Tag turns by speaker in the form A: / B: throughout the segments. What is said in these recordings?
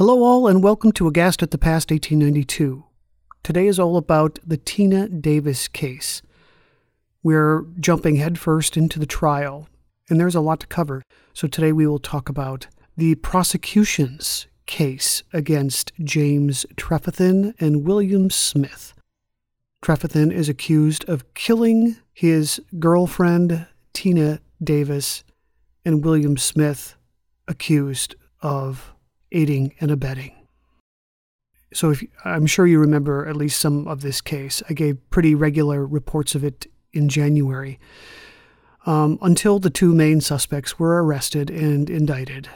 A: Hello, all, and welcome to Aghast at the Past 1892. Today is all about the Tena Davis case. We're jumping headfirst into the trial, and there's a lot to cover. So today we will talk about the prosecution's case against James Trefethen and William Smith. Trefethen is accused of killing his girlfriend, Tena Davis, and William Smith accused of aiding and abetting. So if, I'm sure you remember at least some of this case. I gave pretty regular reports of it in January um, until the two main suspects were arrested and indicted.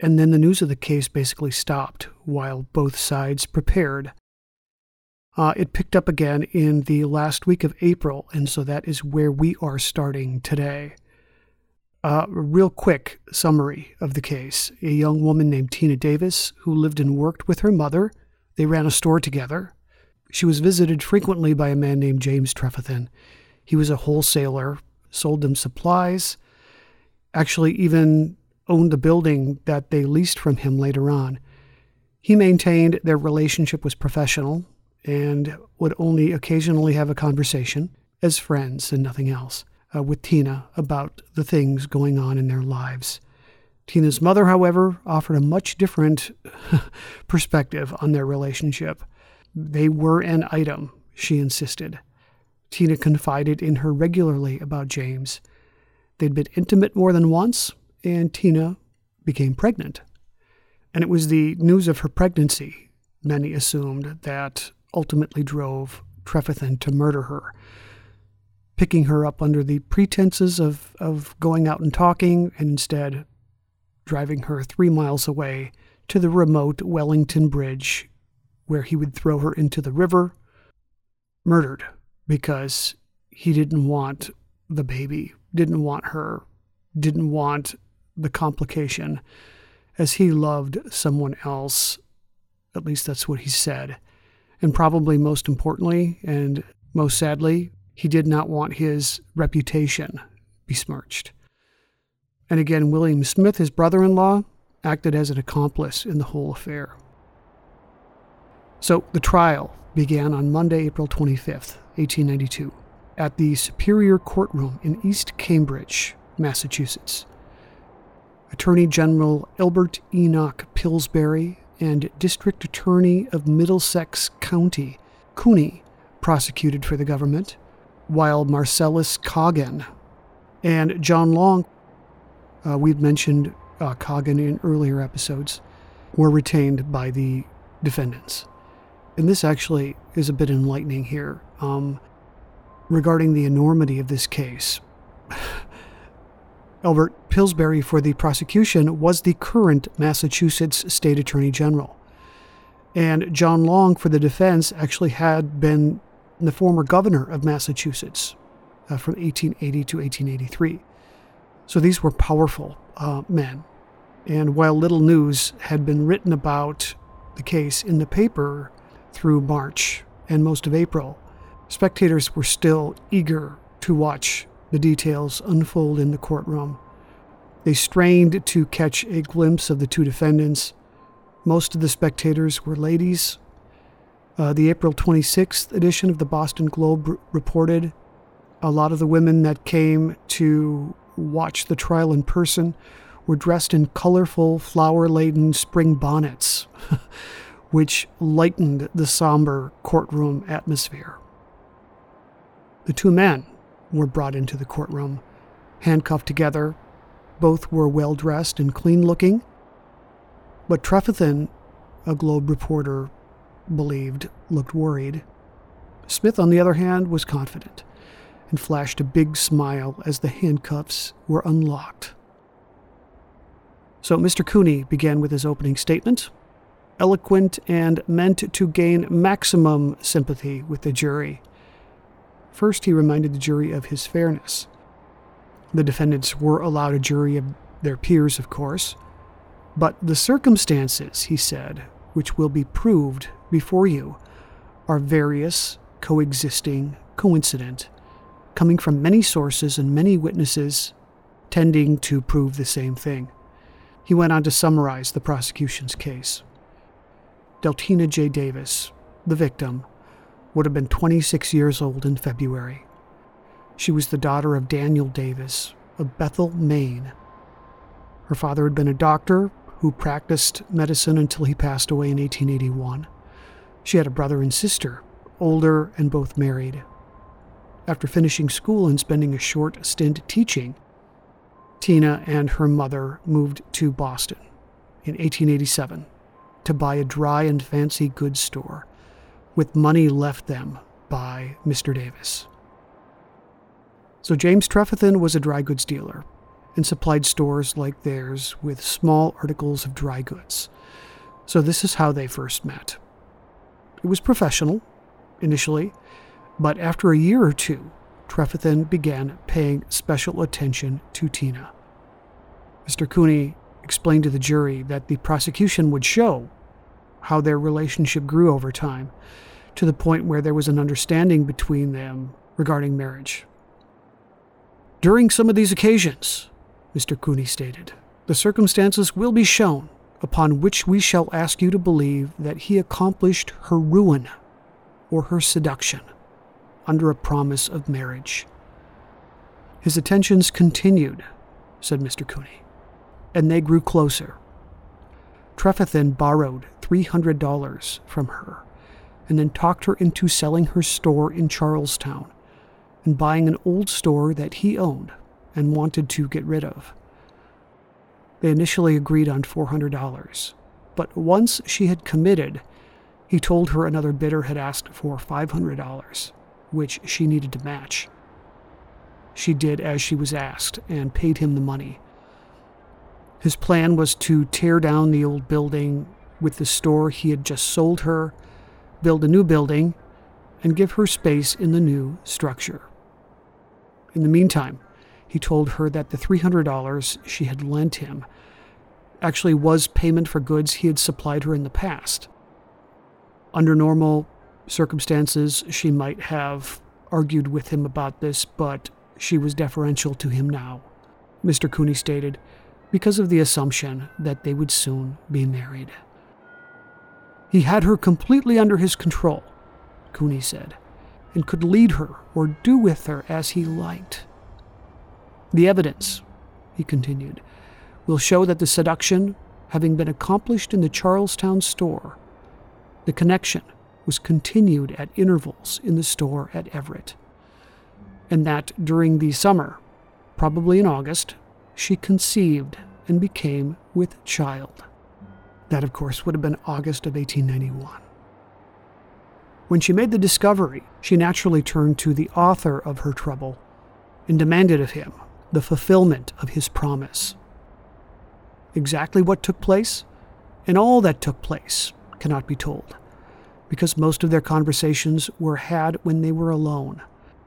A: And then the news of the case basically stopped while both sides prepared. Uh, it picked up again in the last week of April, and so that is where we are starting today. Uh, a real quick summary of the case. A young woman named Tena Davis, who lived and worked with her mother, they ran a store together. She was visited frequently by a man named James Trefethen. He was a wholesaler, sold them supplies, actually, even owned the building that they leased from him later on. He maintained their relationship was professional and would only occasionally have a conversation as friends and nothing else uh, with Tena about the things going on in their lives. Tena's mother, however, offered a much different perspective on their relationship. They were an item, she insisted. Tena confided in her regularly about James. They'd been intimate more than once, and Tena became pregnant. And it was the news of her pregnancy, many assumed, that ultimately drove Trefethen to murder her picking her up under the pretenses of, of going out and talking, and instead driving her three miles away to the remote Wellington Bridge, where he would throw her into the river, murdered because he didn't want the baby, didn't want her, didn't want the complication, as he loved someone else. At least that's what he said. And probably most importantly, and most sadly, he did not want his reputation besmirched. And again, William Smith, his brother in law, acted as an accomplice in the whole affair. So the trial began on Monday, April 25th, 1892, at the Superior Courtroom in East Cambridge, Massachusetts. Attorney General Albert Enoch Pillsbury and District Attorney of Middlesex County, Cooney, prosecuted for the government, while Marcellus Coggan and John Long, uh, we've mentioned uh, Coggan in earlier episodes, were retained by the defendants. And this actually is a bit enlightening here um, regarding the enormity of this case. Albert Pillsbury for the prosecution was the current Massachusetts State Attorney General. And John Long for the defense actually had been and the former governor of Massachusetts uh, from 1880 to 1883. So these were powerful uh, men. And while little news had been written about the case in the paper through March and most of April, spectators were still eager to watch the details unfold in the courtroom. They strained to catch a glimpse of the two defendants. Most of the spectators were ladies uh, the April 26th edition of the Boston Globe r- reported a lot of the women that came to watch the trial in person were dressed in colorful, flower laden spring bonnets, which lightened the somber courtroom atmosphere. The two men were brought into the courtroom, handcuffed together. Both were well dressed and clean looking. But Trefethen, a Globe reporter, believed, looked worried. Smith, on the other hand, was confident and flashed a big smile as the handcuffs were unlocked. So Mr. Cooney began with his opening statement, eloquent and meant to gain maximum sympathy with the jury. First, he reminded the jury of his fairness. The defendants were allowed a jury of their peers, of course, but the circumstances, he said, which will be proved before you are various, coexisting, coincident, coming from many sources and many witnesses tending to prove the same thing. He went on to summarize the prosecution's case. Deltena J. Davis, the victim, would have been 26 years old in February. She was the daughter of Daniel Davis of Bethel, Maine. Her father had been a doctor who practiced medicine until he passed away in 1881. She had a brother and sister, older and both married. After finishing school and spending a short stint teaching, Tena and her mother moved to Boston in 1887 to buy a dry and fancy goods store with money left them by Mr. Davis. So James Trefethen was a dry goods dealer and supplied stores like theirs with small articles of dry goods. So this is how they first met. It was professional, initially, but after a year or two, Trefethen began paying special attention to Tena. Mr. Cooney explained to the jury that the prosecution would show how their relationship grew over time to the point where there was an understanding between them regarding marriage. During some of these occasions, Mr. Cooney stated, the circumstances will be shown upon which we shall ask you to believe that he accomplished her ruin or her seduction under a promise of marriage. His attentions continued, said Mr. Cooney, and they grew closer. Trefethen borrowed $300 from her and then talked her into selling her store in Charlestown and buying an old store that he owned and wanted to get rid of. They initially agreed on $400, but once she had committed, he told her another bidder had asked for $500, which she needed to match. She did as she was asked and paid him the money. His plan was to tear down the old building with the store he had just sold her, build a new building, and give her space in the new structure. In the meantime, he told her that the $300 she had lent him actually was payment for goods he had supplied her in the past. Under normal circumstances, she might have argued with him about this, but she was deferential to him now, Mr. Cooney stated, because of the assumption that they would soon be married. He had her completely under his control, Cooney said, and could lead her or do with her as he liked. The evidence, he continued, will show that the seduction, having been accomplished in the Charlestown store, the connection was continued at intervals in the store at Everett, and that during the summer, probably in August, she conceived and became with child. That, of course, would have been August of 1891. When she made the discovery, she naturally turned to the author of her trouble and demanded of him the fulfillment of his promise. Exactly what took place and all that took place cannot be told because most of their conversations were had when they were alone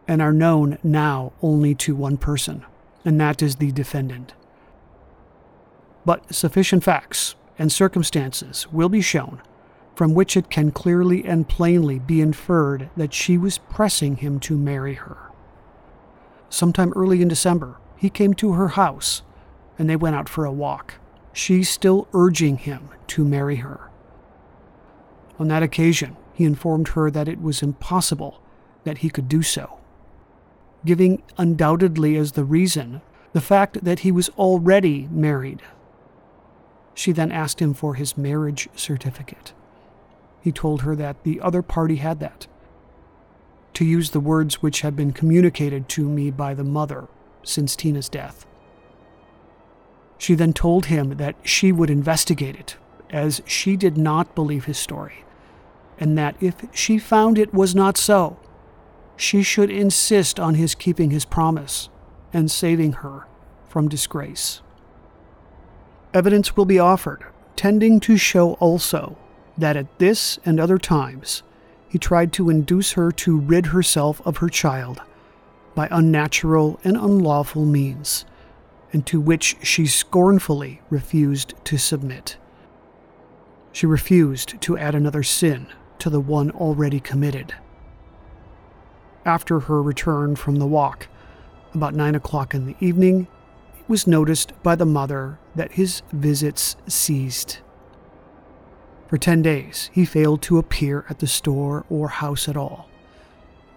A: and are known now only to one person, and that is the defendant. But sufficient facts and circumstances will be shown from which it can clearly and plainly be inferred that she was pressing him to marry her. Sometime early in December, he came to her house and they went out for a walk, she still urging him to marry her. On that occasion, he informed her that it was impossible that he could do so, giving undoubtedly as the reason the fact that he was already married. She then asked him for his marriage certificate. He told her that the other party had that. To use the words which had been communicated to me by the mother since Tena's death. She then told him that she would investigate it, as she did not believe his story and that if she found it was not so, she should insist on his keeping his promise and saving her from disgrace. Evidence will be offered, tending to show also that at this and other times he tried to induce her to rid herself of her child by unnatural and unlawful means, and to which she scornfully refused to submit. She refused to add another sin to the one already committed. After her return from the walk, about nine o'clock in the evening, it was noticed by the mother that his visits ceased. For 10 days, he failed to appear at the store or house at all,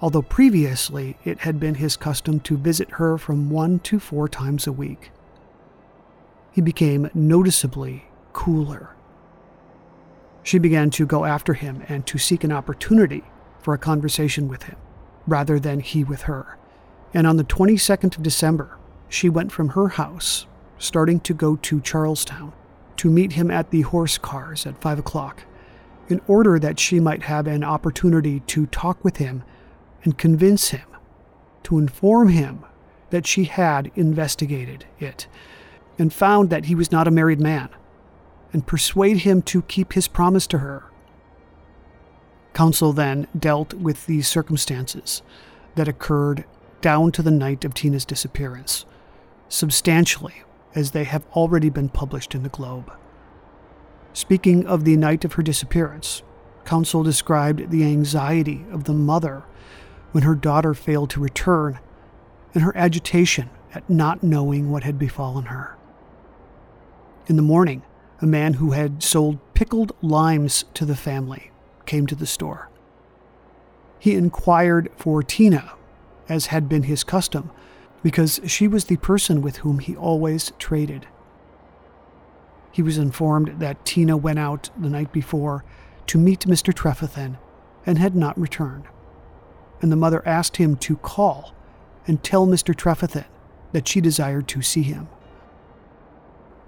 A: although previously it had been his custom to visit her from one to four times a week. He became noticeably cooler. She began to go after him and to seek an opportunity for a conversation with him, rather than he with her. And on the 22nd of December, she went from her house, starting to go to Charlestown, to meet him at the horse cars at five o'clock, in order that she might have an opportunity to talk with him and convince him, to inform him that she had investigated it and found that he was not a married man, and persuade him to keep his promise to her. Counsel then dealt with the circumstances that occurred down to the night of Tena's disappearance, substantially as they have already been published in the Globe. Speaking of the night of her disappearance, counsel described the anxiety of the mother when her daughter failed to return and her agitation at not knowing what had befallen her. In the morning, a man who had sold pickled limes to the family came to the store. He inquired for Tena, as had been his custom, because she was the person with whom he always traded. He was informed that Tena went out the night before to meet Mr. Trefethen and had not returned. And the mother asked him to call and tell Mr. Trefethen that she desired to see him.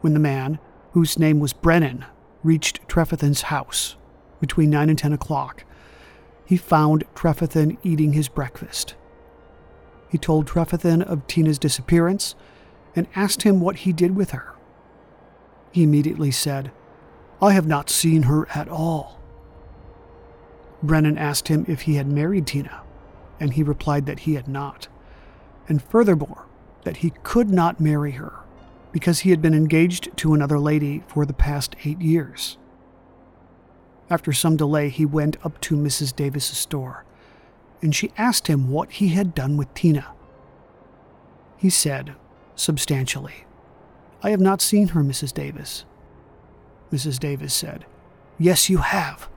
A: When the man, whose name was Brennan, reached Trefethen's house between 9 and 10 o'clock, he found Trefethen eating his breakfast. He told Trefethen of Tena's disappearance and asked him what he did with her. He immediately said, I have not seen her at all. Brennan asked him if he had married Tena, and he replied that he had not, and furthermore, that he could not marry her because he had been engaged to another lady for the past eight years. After some delay, he went up to Mrs. Davis's store and she asked him what he had done with Tena. He said, substantially, I have not seen her, Mrs. Davis. Mrs. Davis said, Yes, you have.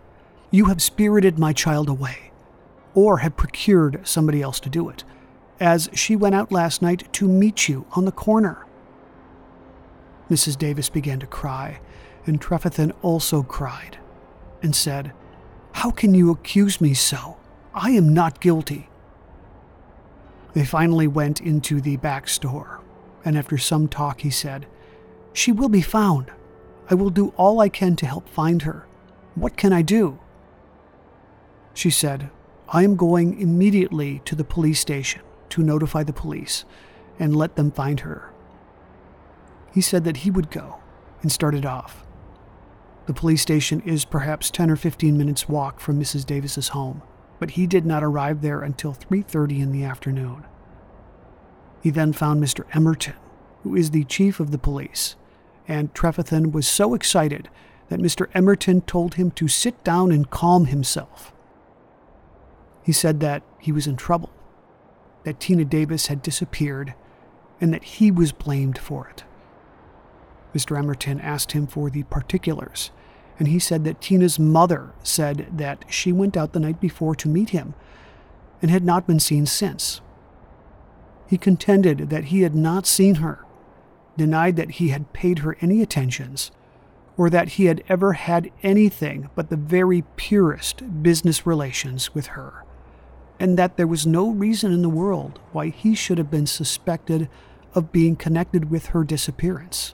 A: You have spirited my child away, or have procured somebody else to do it, as she went out last night to meet you on the corner. Mrs. Davis began to cry, and Trefethen also cried, and said, How can you accuse me so? I am not guilty. They finally went into the back store, and after some talk, he said, She will be found. I will do all I can to help find her. What can I do? She said, I am going immediately to the police station to notify the police and let them find her. He said that he would go and started off. The police station is perhaps 10 or 15 minutes walk from Mrs. Davis's home but he did not arrive there until 3:30 in the afternoon. He then found Mr. Emerton, who is the chief of the police, and Trefethen was so excited that Mr. Emerton told him to sit down and calm himself. He said that he was in trouble, that Tena Davis had disappeared, and that he was blamed for it. Mr. Emerton asked him for the particulars, and he said that Tena's mother said that she went out the night before to meet him and had not been seen since. He contended that he had not seen her, denied that he had paid her any attentions, or that he had ever had anything but the very purest business relations with her, and that there was no reason in the world why he should have been suspected of being connected with her disappearance.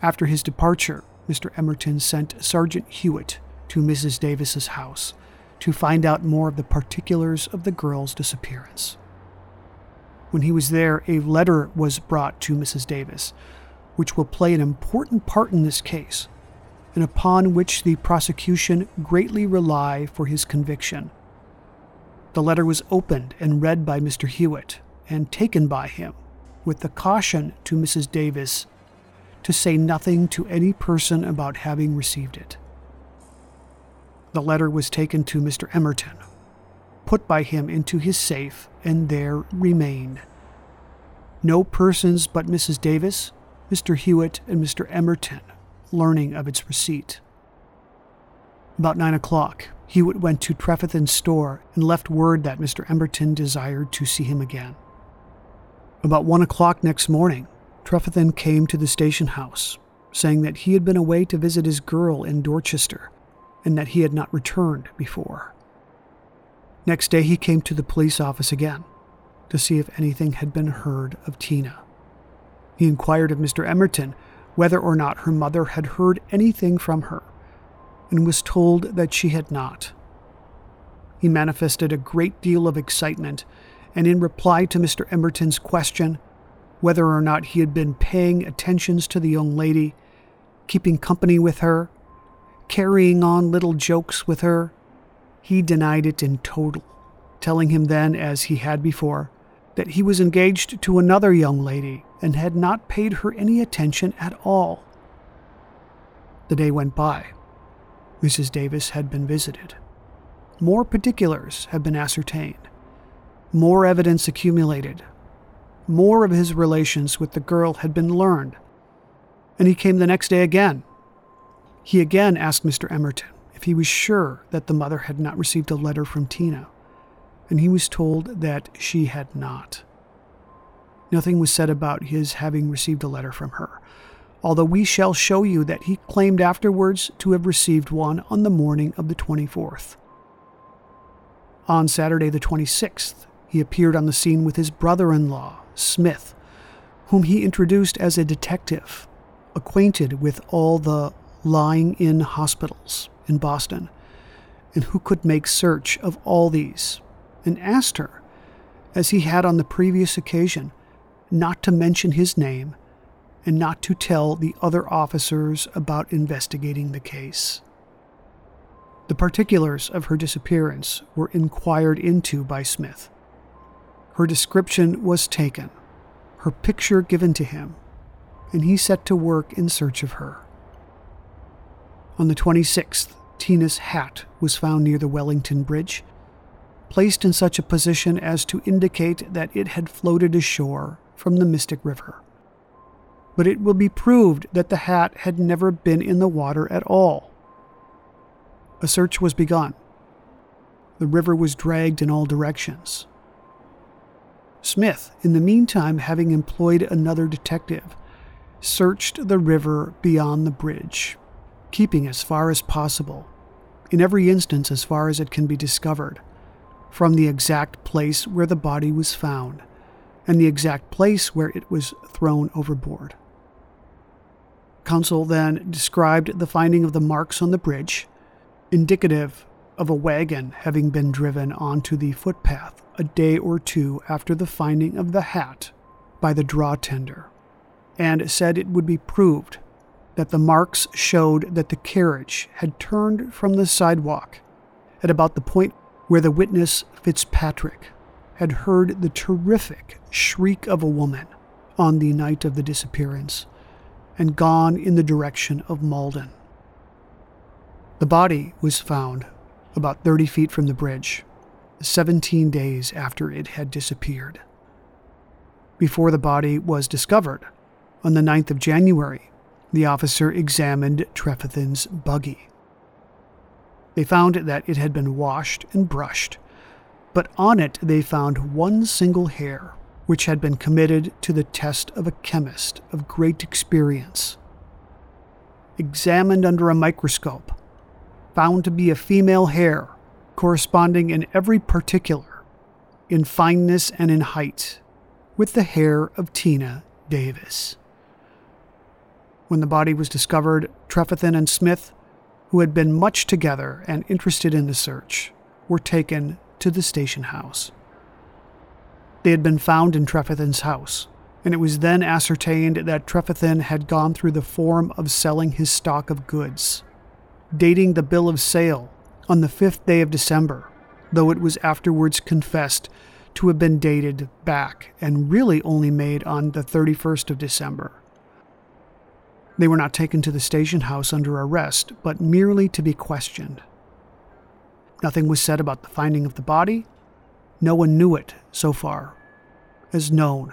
A: After his departure, Mr. Emerton sent Sergeant Hewitt to Mrs. Davis's house to find out more of the particulars of the girl's disappearance. When he was there, a letter was brought to Mrs. Davis, which will play an important part in this case, and upon which the prosecution greatly rely for his conviction. The letter was opened and read by Mr. Hewitt and taken by him, with the caution to Mrs. Davis to say nothing to any person about having received it. The letter was taken to Mr. Emerton, put by him into his safe, and there remained. No persons but Mrs. Davis, Mr. Hewitt, and Mr. Emerton learning of its receipt. About nine o'clock, Hewitt went to Trefethen's store and left word that Mr. Emerton desired to see him again. About one o'clock next morning, Trefethen came to the station house, saying that he had been away to visit his girl in Dorchester and that he had not returned before. Next day, he came to the police office again to see if anything had been heard of Tena. He inquired of Mr. Emerton whether or not her mother had heard anything from her, and was told that she had not. He manifested a great deal of excitement, and in reply to Mr. Emerton's question whether or not he had been paying attentions to the young lady, keeping company with her, carrying on little jokes with her, he denied it in total, telling him then, as he had before, that he was engaged to another young lady and had not paid her any attention at all. The day went by. Mrs. Davis had been visited. More particulars had been ascertained. More evidence accumulated. More of his relations with the girl had been learned. And he came the next day again. He again asked Mr. Emerton if he was sure that the mother had not received a letter from Tena and he was told that she had not. Nothing was said about his having received a letter from her, although we shall show you that he claimed afterwards to have received one on the morning of the 24th. On Saturday, the 26th, he appeared on the scene with his brother in law, Smith, whom he introduced as a detective, acquainted with all the lying in hospitals in Boston, and who could make search of all these and asked her, as he had on the previous occasion, not to mention his name and not to tell the other officers about investigating the case. The particulars of her disappearance were inquired into by Smith. Her description was taken, her picture given to him, and he set to work in search of her. On the 26th, Tena's hat was found near the Wellington Bridge placed in such a position as to indicate that it had floated ashore from the Mystic River. But it will be proved that the hat had never been in the water at all. A search was begun. The river was dragged in all directions. Smith, in the meantime, having employed another detective, searched the river beyond the bridge, keeping as far as possible, in every instance as far as it can be discovered, from the exact place where the body was found and the exact place where it was thrown overboard. Counsel then described the finding of the marks on the bridge, indicative of a wagon having been driven onto the footpath a day or two after the finding of the hat by the draw tender, and said it would be proved that the marks showed that the carriage had turned from the sidewalk at about the point where the witness Fitzpatrick had heard the terrific shriek of a woman on the night of the disappearance and gone in the direction of Malden. The body was found about 30 feet from the bridge, 17 days after it had disappeared. Before the body was discovered, on the 9th of January, the officer examined Trefethen's buggy. They found that it had been washed and brushed, but on it they found one single hair, which had been committed to the test of a chemist of great experience. Examined under a microscope, found to be a female hair, corresponding in every particular, in fineness and in height, with the hair of Tena Davis. When the body was discovered, Trefethen and Smith who had been much together and interested in the search, were taken to the station house. They had been found in Trefethen's house, and it was then ascertained that Trefethen had gone through the form of selling his stock of goods, dating the bill of sale on the fifth day of December, though it was afterwards confessed to have been dated back and really only made on the 31st of December. They were not taken to the station house under arrest, but merely to be questioned. Nothing was said about the finding of the body. No one knew it, so far, as known,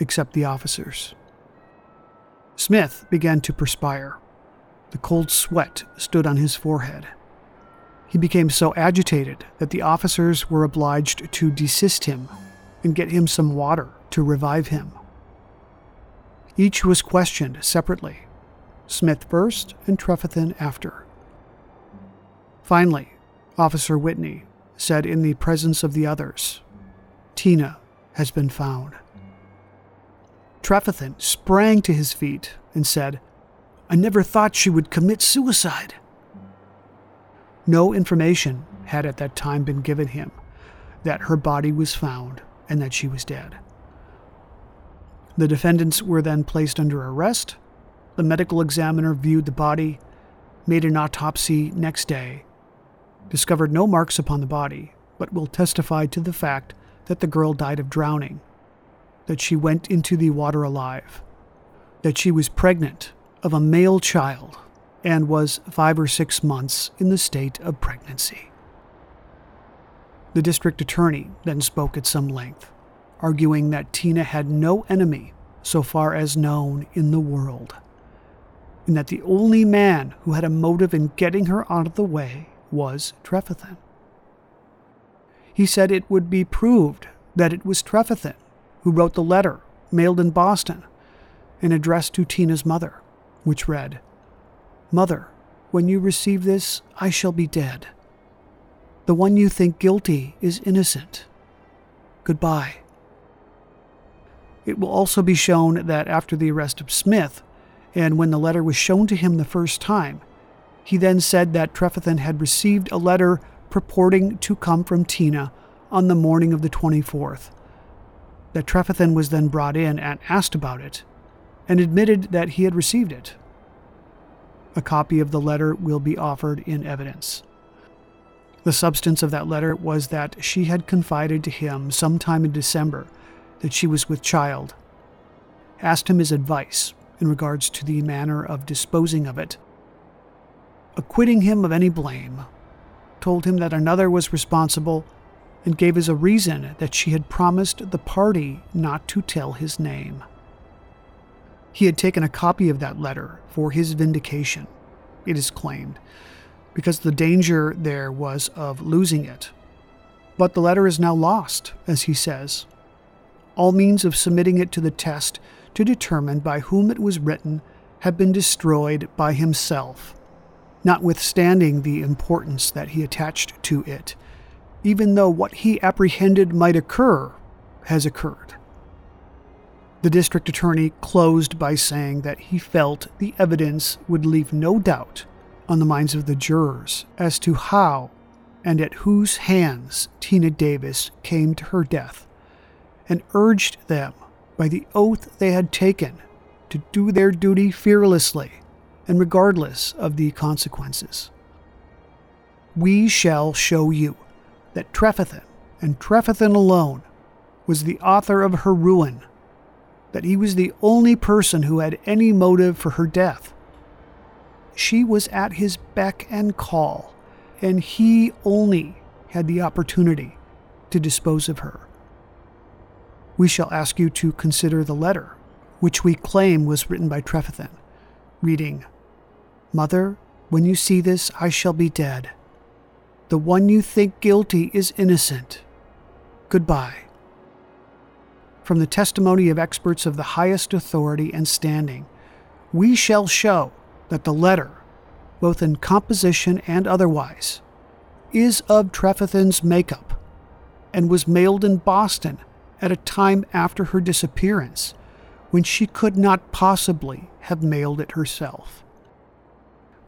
A: except the officers. Smith began to perspire. The cold sweat stood on his forehead. He became so agitated that the officers were obliged to desist him and get him some water to revive him. Each was questioned separately, Smith first and Trefethen after. Finally, Officer Whitney said in the presence of the others, Tena has been found. Trefethen sprang to his feet and said, I never thought she would commit suicide. No information had at that time been given him that her body was found and that she was dead. The defendants were then placed under arrest. The medical examiner viewed the body, made an autopsy next day, discovered no marks upon the body, but will testify to the fact that the girl died of drowning, that she went into the water alive, that she was pregnant of a male child and was five or six months in the state of pregnancy. The district attorney then spoke at some length, arguing that Tena had no enemy so far as known in the world, and that the only man who had a motive in getting her out of the way was Trefethen. He said it would be proved that it was Trefethen who wrote the letter mailed in Boston and addressed to Tena's mother, which read, Mother, when you receive this, I shall be dead. The one you think guilty is innocent. Goodbye. It will also be shown that after the arrest of Smith, and when the letter was shown to him the first time, he then said that Trefethen had received a letter purporting to come from Tena on the morning of the 24th. That Trefethen was then brought in and asked about it, and admitted that he had received it. A copy of the letter will be offered in evidence. The substance of that letter was that she had confided to him sometime in December that she was with child, asked him his advice in regards to the manner of disposing of it, acquitting him of any blame, told him that another was responsible, and gave as a reason that she had promised the party not to tell his name. He had taken a copy of that letter for his vindication, it is claimed, because the danger there was of losing it. But the letter is now lost, as he says. All means of submitting it to the test to determine by whom it was written have been destroyed by himself notwithstanding the importance that he attached to it, even though what he apprehended might occur has occurred. The district attorney closed by saying that he felt the evidence would leave no doubt on the minds of the jurors as to how and at whose hands Tena Davis came to her death, and urged them, by the oath they had taken, to do their duty fearlessly and regardless of the consequences. We shall show you that Trefethen, and Trefethen alone, was the author of her ruin, that he was the only person who had any motive for her death. She was at his beck and call, and he only had the opportunity to dispose of her. We shall ask you to consider the letter, which we claim was written by Trefethen, reading Mother, when you see this, I shall be dead. The one you think guilty is innocent. Goodbye. From the testimony of experts of the highest authority and standing, we shall show that the letter, both in composition and otherwise, is of Trefethen's makeup and was mailed in Boston at a time after her disappearance when she could not possibly have mailed it herself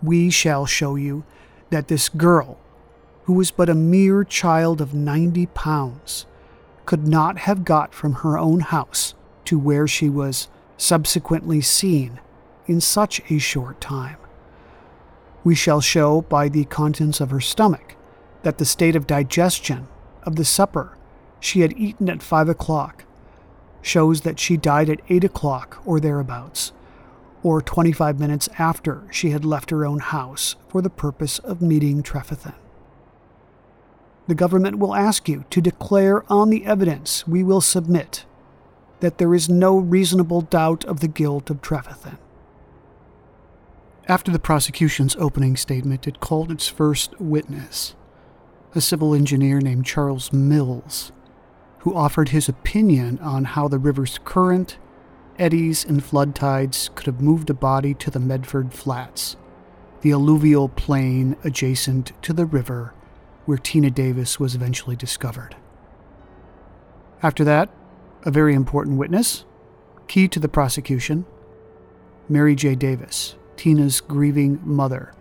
A: we shall show you that this girl, who was but a mere child of 90 pounds, could not have got from her own house to where she was subsequently seen in such a short time. We shall show by the contents of her stomach that the state of digestion of the supper she had eaten at five o'clock shows that she died at eight o'clock or thereabouts or 25 minutes after she had left her own house for the purpose of meeting Trefethen. The government will ask you to declare on the evidence we will submit that there is no reasonable doubt of the guilt of Trefethen. After the prosecution's opening statement, it called its first witness, a civil engineer named Charles Mills, who offered his opinion on how the river's current, eddies, and flood tides could have moved a body to the Medford Flats, the alluvial plain adjacent to the river where Tena Davis was eventually discovered. After that, a very important witness, key to the prosecution, Mary J. Davis, Tena's grieving mother.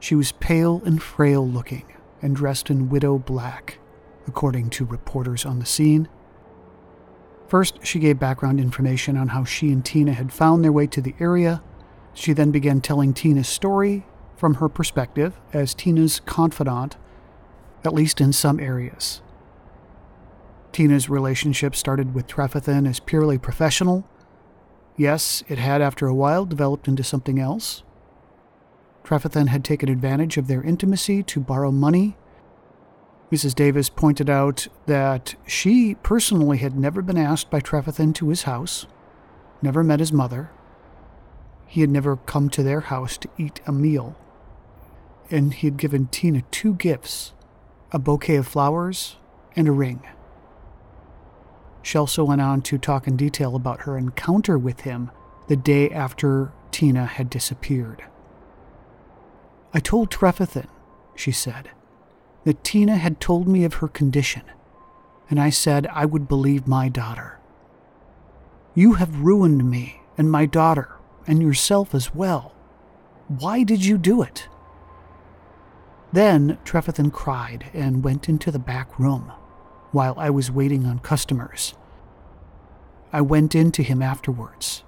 A: She was pale and frail looking and dressed in widow black, according to reporters on the scene. First, she gave background information on how she and Tena had found their way to the area. She then began telling Tena's story from her perspective as Tena's confidant, at least in some areas. Tena's relationship started with Trefethen as purely professional. Yes, it had after a while developed into something else. Trefethen had taken advantage of their intimacy to borrow money. Mrs. Davis pointed out that she personally had never been asked by Trefethen to his house, never met his mother. He had never come to their house to eat a meal. And he had given Tena two gifts a bouquet of flowers and a ring. She also went on to talk in detail about her encounter with him the day after Tena had disappeared. I told Trefethen, she said, that Tena had told me of her condition, and I said I would believe my daughter. You have ruined me and my daughter and yourself as well. Why did you do it? Then Trefethen cried and went into the back room while I was waiting on customers. I went in to him afterwards.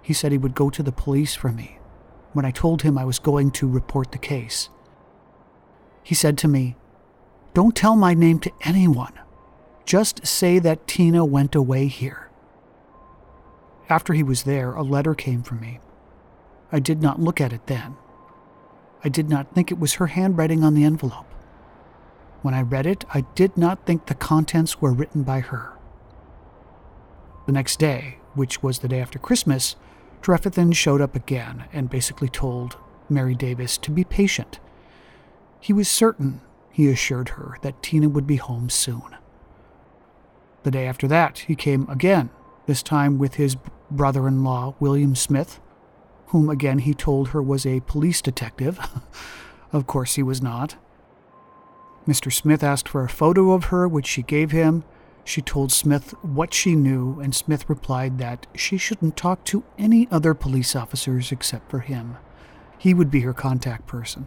A: He said he would go to the police for me when I told him I was going to report the case. He said to me, Don't tell my name to anyone. Just say that Tena went away here. After he was there, a letter came from me. I did not look at it then. I did not think it was her handwriting on the envelope. When I read it, I did not think the contents were written by her. The next day, which was the day after Christmas, Trefethen showed up again and basically told Mary Davis to be patient. He was certain, he assured her, that Tena would be home soon. The day after that, he came again, this time with his brother in law, William Smith, whom again he told her was a police detective. of course, he was not. Mr. Smith asked for a photo of her, which she gave him. She told Smith what she knew, and Smith replied that she shouldn't talk to any other police officers except for him. He would be her contact person.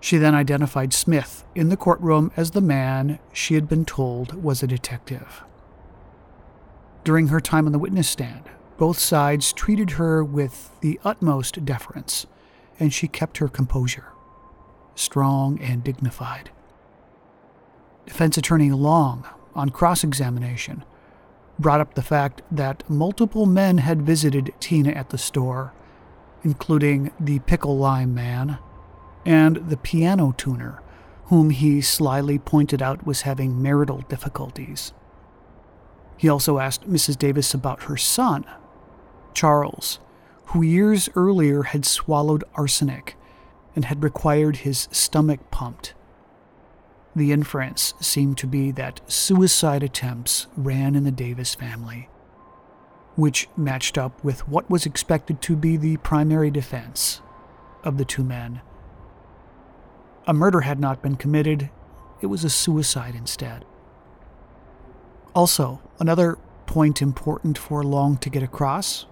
A: She then identified Smith in the courtroom as the man she had been told was a detective. During her time on the witness stand, both sides treated her with the utmost deference, and she kept her composure strong and dignified. Defense attorney Long, on cross examination, brought up the fact that multiple men had visited Tena at the store, including the pickle lime man and the piano tuner, whom he slyly pointed out was having marital difficulties. He also asked Mrs. Davis about her son, Charles, who years earlier had swallowed arsenic and had required his stomach pumped. The inference seemed to be that suicide attempts ran in the Davis family, which matched up with what was expected to be the primary defense of the two men. A murder had not been committed, it was a suicide instead. Also, another point important for Long to get across,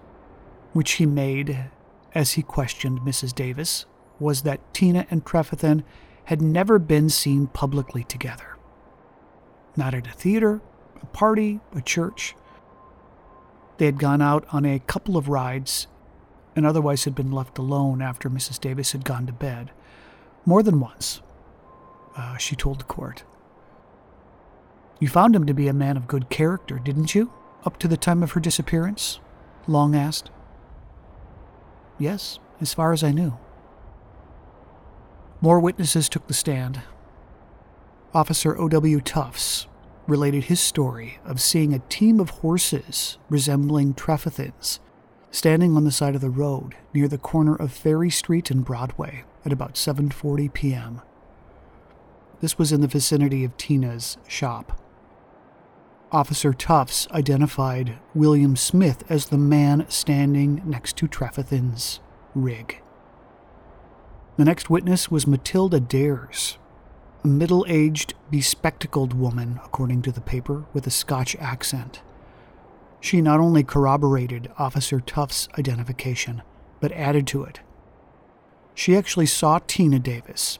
A: which he made as he questioned Mrs. Davis, was that Tena and Trefethen had never been seen publicly together. Not at a theater, a party, a church. They had gone out on a couple of rides and otherwise had been left alone after Mrs. Davis had gone to bed. More than once, uh, she told the court. You found him to be a man of good character, didn't you? Up to the time of her disappearance? Long asked. Yes, as far as I knew. More witnesses took the stand. Officer O.W. Tufts related his story of seeing a team of horses resembling Trefethen's standing on the side of the road near the corner of Ferry Street and Broadway at about 7:40 p.m. This was in the vicinity of Tena's shop. Officer Tufts identified William Smith as the man standing next to Trefethen's rig. The next witness was Matilda Dares, a middle aged, bespectacled woman, according to the paper, with a Scotch accent. She not only corroborated Officer Tufts' identification, but added to it. She actually saw Tena Davis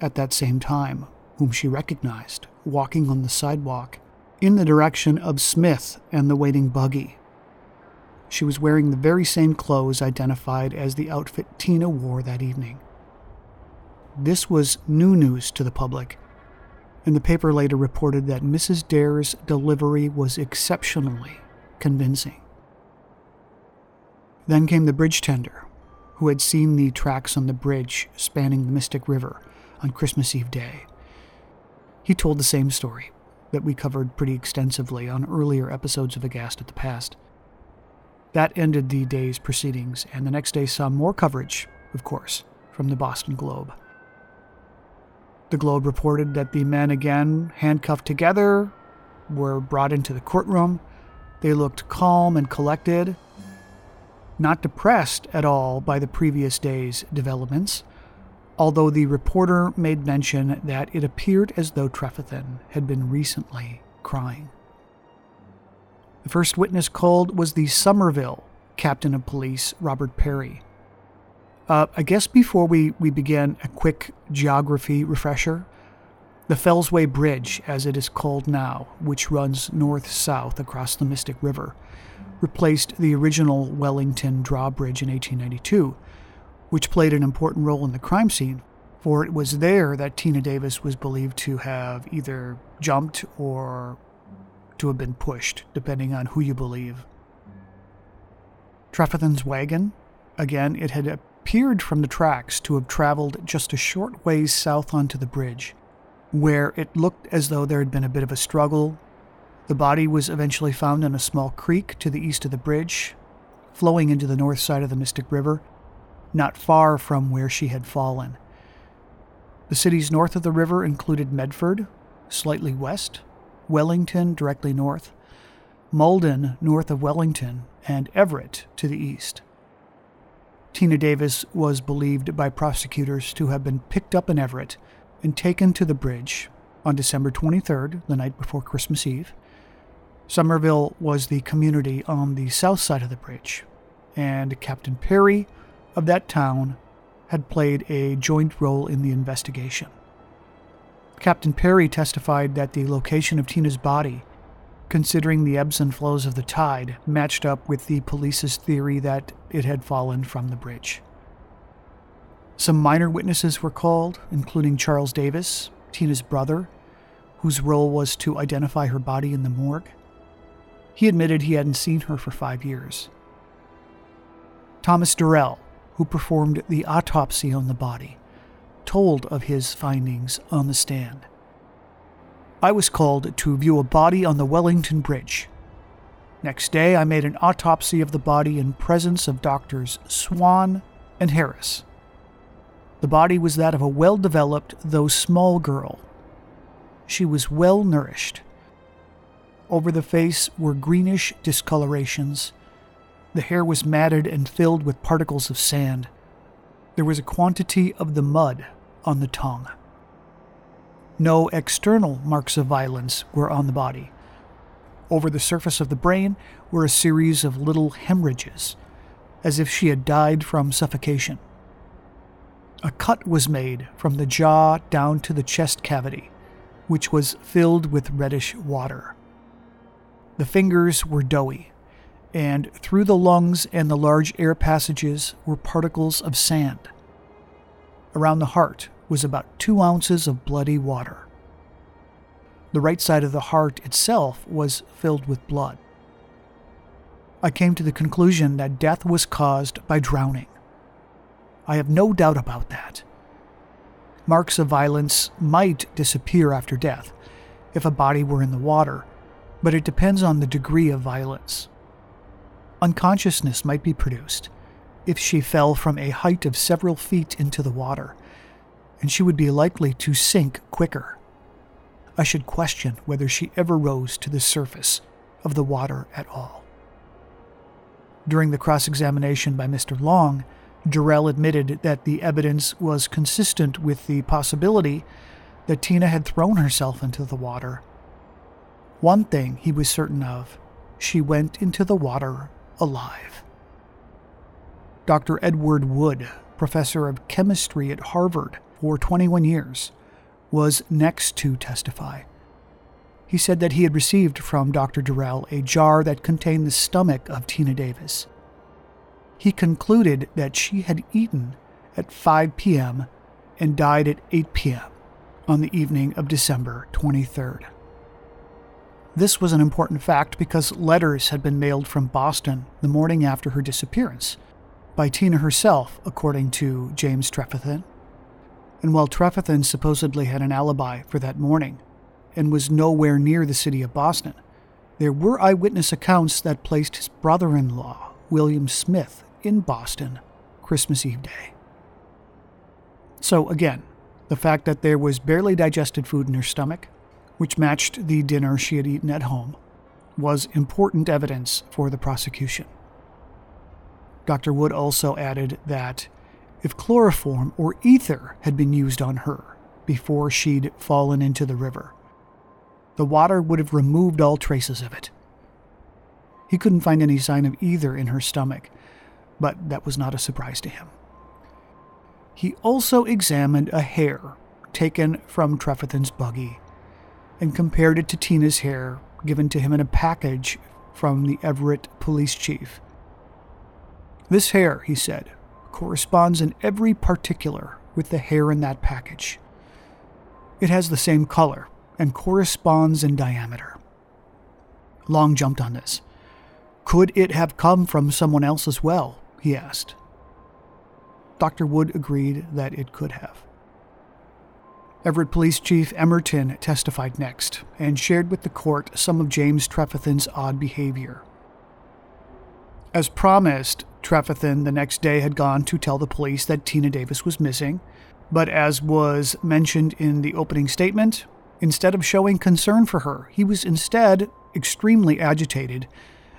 A: at that same time, whom she recognized, walking on the sidewalk in the direction of Smith and the waiting buggy. She was wearing the very same clothes identified as the outfit Tena wore that evening. This was new news to the public, and the paper later reported that Mrs. Dare's delivery was exceptionally convincing. Then came the bridge tender, who had seen the tracks on the bridge spanning the Mystic River on Christmas Eve day. He told the same story that we covered pretty extensively on earlier episodes of Aghast at the Past. That ended the day's proceedings, and the next day saw more coverage, of course, from the Boston Globe. The Globe reported that the men, again handcuffed together, were brought into the courtroom. They looked calm and collected, not depressed at all by the previous day's developments although the reporter made mention that it appeared as though Trefethen had been recently crying. The first witness called was the Somerville captain of police, Robert Perry. Uh, I guess before we, we begin, a quick geography refresher. The Fellsway Bridge, as it is called now, which runs north south across the Mystic River, replaced the original Wellington Drawbridge in 1892 which played an important role in the crime scene, for it was there that Tena Davis was believed to have either jumped or to have been pushed, depending on who you believe. Trefethen's wagon, again, it had appeared from the tracks to have traveled just a short ways south onto the bridge, where it looked as though there had been a bit of a struggle. The body was eventually found in a small creek to the east of the bridge, flowing into the north side of the Mystic River, not far from where she had fallen. The cities north of the river included Medford, slightly west, Wellington directly north, Malden north of Wellington, and Everett to the east. Tena Davis was believed by prosecutors to have been picked up in Everett and taken to the bridge on December 23rd, the night before Christmas Eve. Somerville was the community on the south side of the bridge, and Captain Perry of that town had played a joint role in the investigation. Captain Perry testified that the location of Tena's body, considering the ebbs and flows of the tide, matched up with the police's theory that it had fallen from the bridge. Some minor witnesses were called, including Charles Davis, Tena's brother, whose role was to identify her body in the morgue. He admitted he hadn't seen her for five years. Thomas Durrell, who performed the autopsy on the body, told of his findings on the stand. I was called to view a body on the Wellington Bridge. Next day, I made an autopsy of the body in presence of doctors Swan and Harris. The body was that of a well developed, though small girl. She was well nourished. Over the face were greenish discolorations the hair was matted and filled with particles of sand. There was a quantity of the mud on the tongue. No external marks of violence were on the body. Over the surface of the brain were a series of little hemorrhages, as if she had died from suffocation. A cut was made from the jaw down to the chest cavity, which was filled with reddish water. The fingers were doughy, and through the lungs and the large air passages were particles of sand. Around the heart was about two ounces of bloody water. The right side of the heart itself was filled with blood. I came to the conclusion that death was caused by drowning. I have no doubt about that. Marks of violence might disappear after death if a body were in the water, but it depends on the degree of violence. unconsciousness might be produced if she fell from a height of several feet into the water, and she would be likely to sink quicker. I should question whether she ever rose to the surface of the water at all. During the cross examination by Mr. Long, Durrell admitted that the evidence was consistent with the possibility that Tena had thrown herself into the water. One thing he was certain of she went into the water alive. Dr. Edward Wood, professor of chemistry at Harvard for 21 years, was next to testify. He said that he had received from Dr. Durrell a jar that contained the stomach of Tena Davis. He concluded that she had eaten at 5 p.m. and died at 8 p.m. on the evening of December 23rd. This was an important fact because letters had been mailed from Boston the morning after her disappearance by Tena herself, according to James Trefethen. And while Trefethen supposedly had an alibi for that morning, and was nowhere near the city of Boston. There were eyewitness accounts that placed his brother in law, William Smith, in Boston Christmas Eve day. So, again, the fact that there was barely digested food in her stomach, which matched the dinner she had eaten at home, was important evidence for the prosecution. Dr. Wood also added that if chloroform or ether had been used on her before she'd fallen into the river, the water would have removed all traces of it. He couldn't find any sign of either in her stomach, but that was not a surprise to him. He also examined a hair taken from Trefethen's buggy and compared it to Tena's hair given to him in a package from the Everett police chief. This hair, he said, corresponds in every particular with the hair in that package. It has the same color, and corresponds in diameter. Long jumped on this. Could it have come from someone else as well? he asked. Dr. Wood agreed that it could have. Everett Police Chief Emerton testified next and shared with the court some of James Trefethen's odd behavior. As promised, Trefethen the next day had gone to tell the police that Tena Davis was missing, but as was mentioned in the opening statement, Instead of showing concern for her, he was instead extremely agitated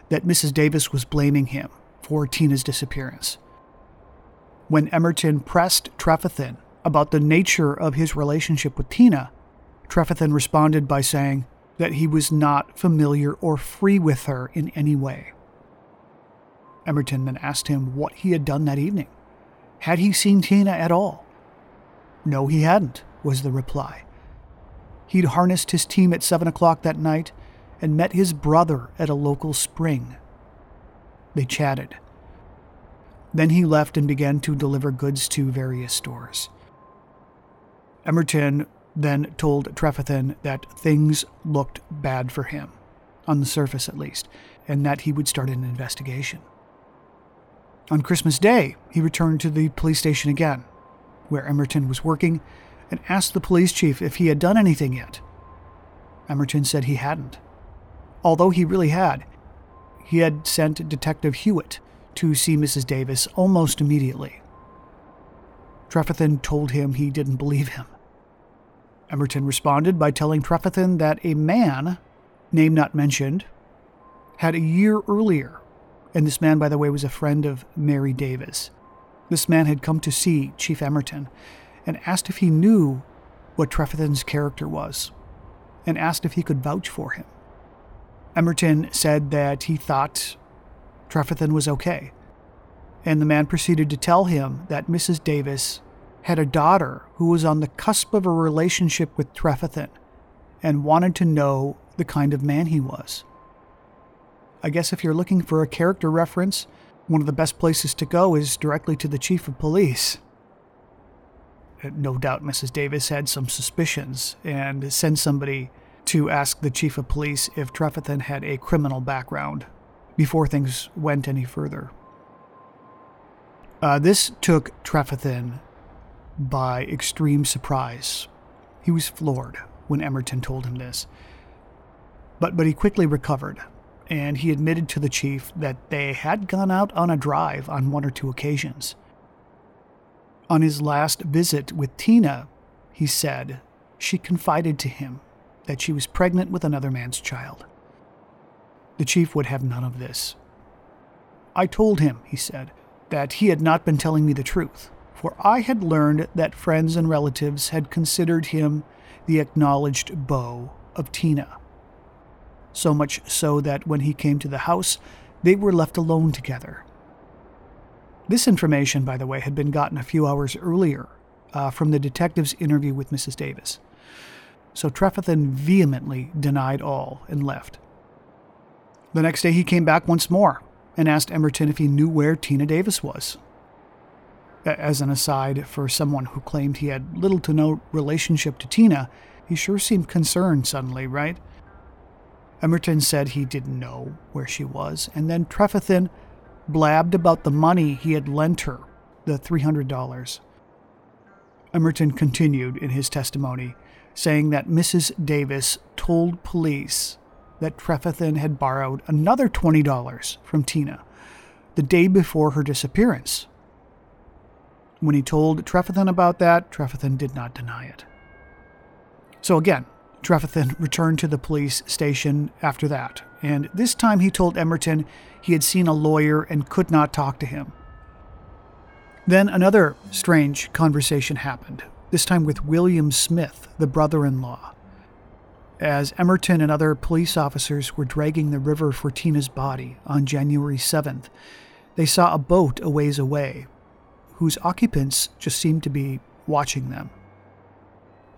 A: that Mrs. Davis was blaming him for Tena's disappearance. When Emerton pressed Trefethen about the nature of his relationship with Tena, Trefethen responded by saying that he was not familiar or free with her in any way. Emerton then asked him what he had done that evening. Had he seen Tena at all? No, he hadn't, was the reply. He'd harnessed his team at 7 o'clock that night and met his brother at a local spring. They chatted. Then he left and began to deliver goods to various stores. Emerton then told Trefethen that things looked bad for him, on the surface at least, and that he would start an investigation. On Christmas Day, he returned to the police station again, where Emerton was working and asked the police chief if he had done anything yet. Emerton said he hadn't. Although he really had, he had sent Detective Hewitt to see Mrs. Davis almost immediately. Trefethen told him he didn't believe him. Emerton responded by telling Trefethen that a man, name not mentioned, had a year earlier, and this man, by the way, was a friend of Mary Davis. This man had come to see Chief Emerton and asked if he knew what Trefethen's character was, and asked if he could vouch for him. Emerton said that he thought Trefethen was okay, and the man proceeded to tell him that Mrs. Davis had a daughter who was on the cusp of a relationship with Trefethen and wanted to know the kind of man he was. I guess if you're looking for a character reference, one of the best places to go is directly to the chief of police no doubt Mrs. Davis had some suspicions and sent somebody to ask the chief of police if Trefethen had a criminal background before things went any further. Uh, this took Trefethen by extreme surprise. He was floored when Emerton told him this. But, but he quickly recovered and he admitted to the chief that they had gone out on a drive on one or two occasions. On his last visit with Tena, he said she confided to him that she was pregnant with another man's child. The chief would have none of this. I told him, he said, that he had not been telling me the truth, for I had learned that friends and relatives had considered him the acknowledged beau of Tena. So much so that when he came to the house, they were left alone together. This information, by the way, had been gotten a few hours earlier uh, from the detective's interview with Mrs. Davis. So Trefethen vehemently denied all and left. The next day he came back once more and asked Emerton if he knew where Tena Davis was. As an aside, for someone who claimed he had little to no relationship to Tena, he sure seemed concerned suddenly, right? Emerton said he didn't know where she was, and then Trefethen blabbed about the money he had lent her, the $300. Emerton continued in his testimony, saying that Mrs. Davis told police that Trefethen had borrowed another $20 from Tena the day before her disappearance. When he told Trefethen about that, Trefethen did not deny it. So again, Trefethen returned to the police station after that, and this time he told Emerton he had seen a lawyer and could not talk to him. Then another strange conversation happened, this time with William Smith, the brother in law. As Emerton and other police officers were dragging the river for Tena's body on January 7th, they saw a boat a ways away, whose occupants just seemed to be watching them.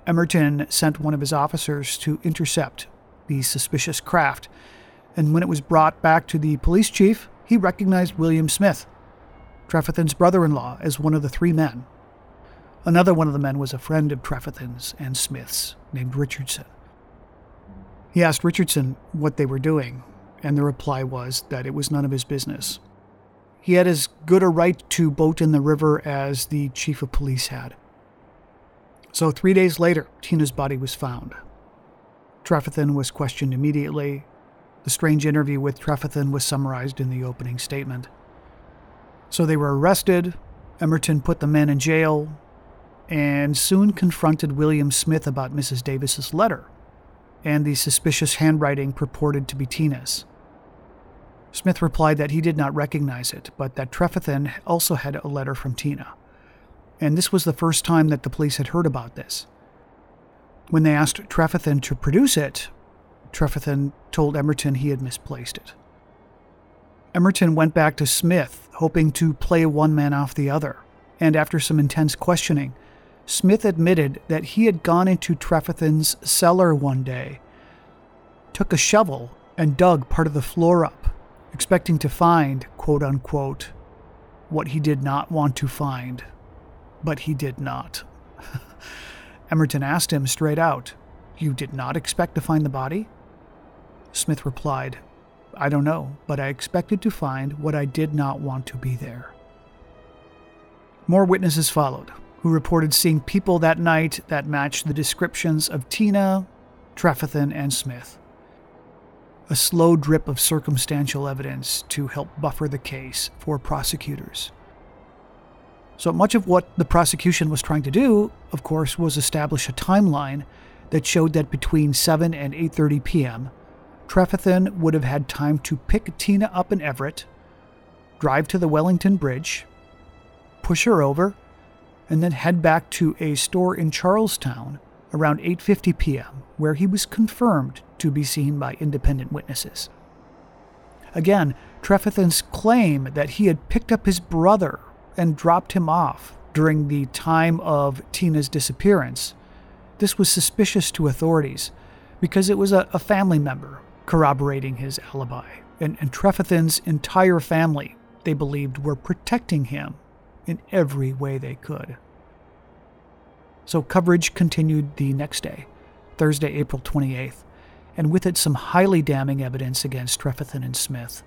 A: Emerton sent one of his officers to intercept the suspicious craft, and when it was brought back to the police chief, he recognized William Smith, Trefethen's brother in law, as one of the three men. Another one of the men was a friend of Trefethen's and Smith's, named Richardson. He asked Richardson what they were doing, and the reply was that it was none of his business. He had as good a right to boat in the river as the chief of police had. So, three days later, Tena's body was found. Trefethen was questioned immediately. The strange interview with Trefethen was summarized in the opening statement. So they were arrested. Emerton put the men in jail and soon confronted William Smith about Mrs. Davis's letter and the suspicious handwriting purported to be Tena's. Smith replied that he did not recognize it, but that Trefethen also had a letter from Tena and this was the first time that the police had heard about this. When they asked Trefethen to produce it, Trefethen told Emerton he had misplaced it. Emerton went back to Smith, hoping to play one man off the other, and after some intense questioning, Smith admitted that he had gone into Trefethen's cellar one day, took a shovel, and dug part of the floor up, expecting to find, quote unquote, what he did not want to find but he did not. Emerton asked him straight out, You did not expect to find the body? Smith replied, I don't know, but I expected to find what I did not want to be there. More witnesses followed, who reported seeing people that night that matched the descriptions of Tena, Trefethen, and Smith. A slow drip of circumstantial evidence to help buffer the case for prosecutors. So much of what the prosecution was trying to do, of course, was establish a timeline that showed that between 7 and 8:30 p.m., Trefethen would have had time to pick Tena up in Everett, drive to the Wellington Bridge, push her over, and then head back to a store in Charlestown around 8:50 p.m., where he was confirmed to be seen by independent witnesses. Again, Trefethen's claim that he had picked up his brother and dropped him off during the time of Tena's disappearance. This was suspicious to authorities because it was a, a family member corroborating his alibi. And, and Trefethen's entire family, they believed, were protecting him in every way they could. So coverage continued the next day, Thursday, April 28th, and with it some highly damning evidence against Trefethen and Smith.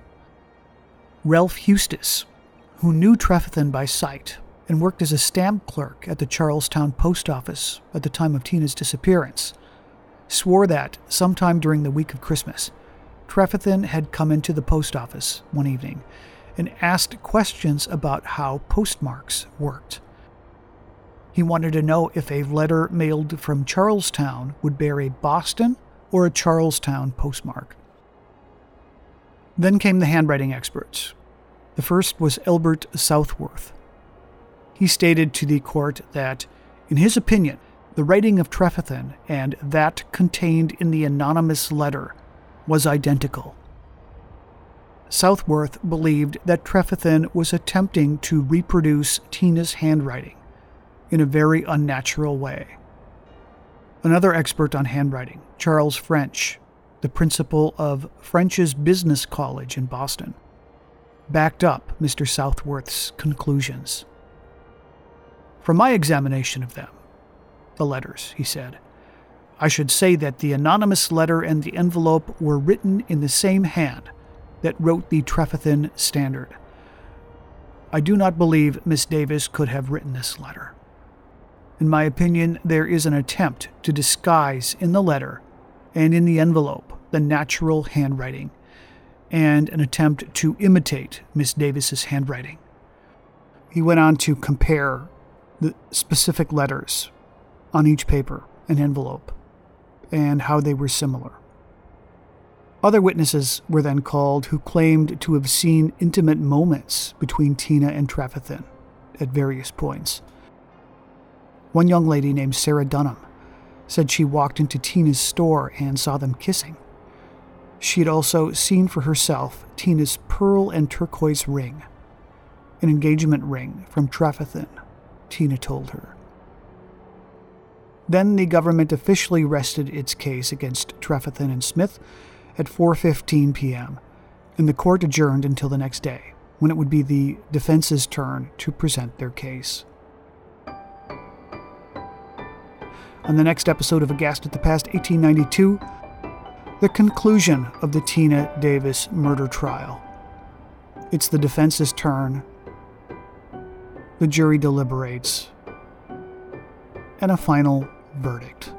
A: Ralph Huestis, who knew Trefethen by sight and worked as a stamp clerk at the Charlestown post office at the time of Tena's disappearance, swore that, sometime during the week of Christmas, Trefethen had come into the post office one evening and asked questions about how postmarks worked. He wanted to know if a letter mailed from Charlestown would bear a Boston or a Charlestown postmark. Then came the handwriting experts. The first was Elbert Southworth. He stated to the court that, in his opinion, the writing of Trefethen and that contained in the anonymous letter was identical. Southworth believed that Trefethen was attempting to reproduce Tena's handwriting in a very unnatural way. Another expert on handwriting, Charles French, the principal of French's Business College in Boston, backed up Mr. Southworth's conclusions. From my examination of them, the letters, he said, I should say that the anonymous letter and the envelope were written in the same hand that wrote the Trefethen Standard. I do not believe Miss Davis could have written this letter. In my opinion, there is an attempt to disguise in the letter and in the envelope the natural handwriting, and an attempt to imitate Miss Davis's handwriting. He went on to compare the specific letters on each paper and envelope and how they were similar. Other witnesses were then called who claimed to have seen intimate moments between Tena and Trefethen at various points. One young lady named Sarah Dunham said she walked into Tena's store and saw them kissing. She had also seen for herself Tena's pearl and turquoise ring, an engagement ring from Trefethen, Tena told her. Then the government officially rested its case against Trefethen and Smith at 4:15 p.m., and the court adjourned until the next day, when it would be the defense's turn to present their case. On the next episode of Aghast at the Past 1892, the conclusion of the Tena Davis murder trial. It's the defense's turn. The jury deliberates. And a final verdict.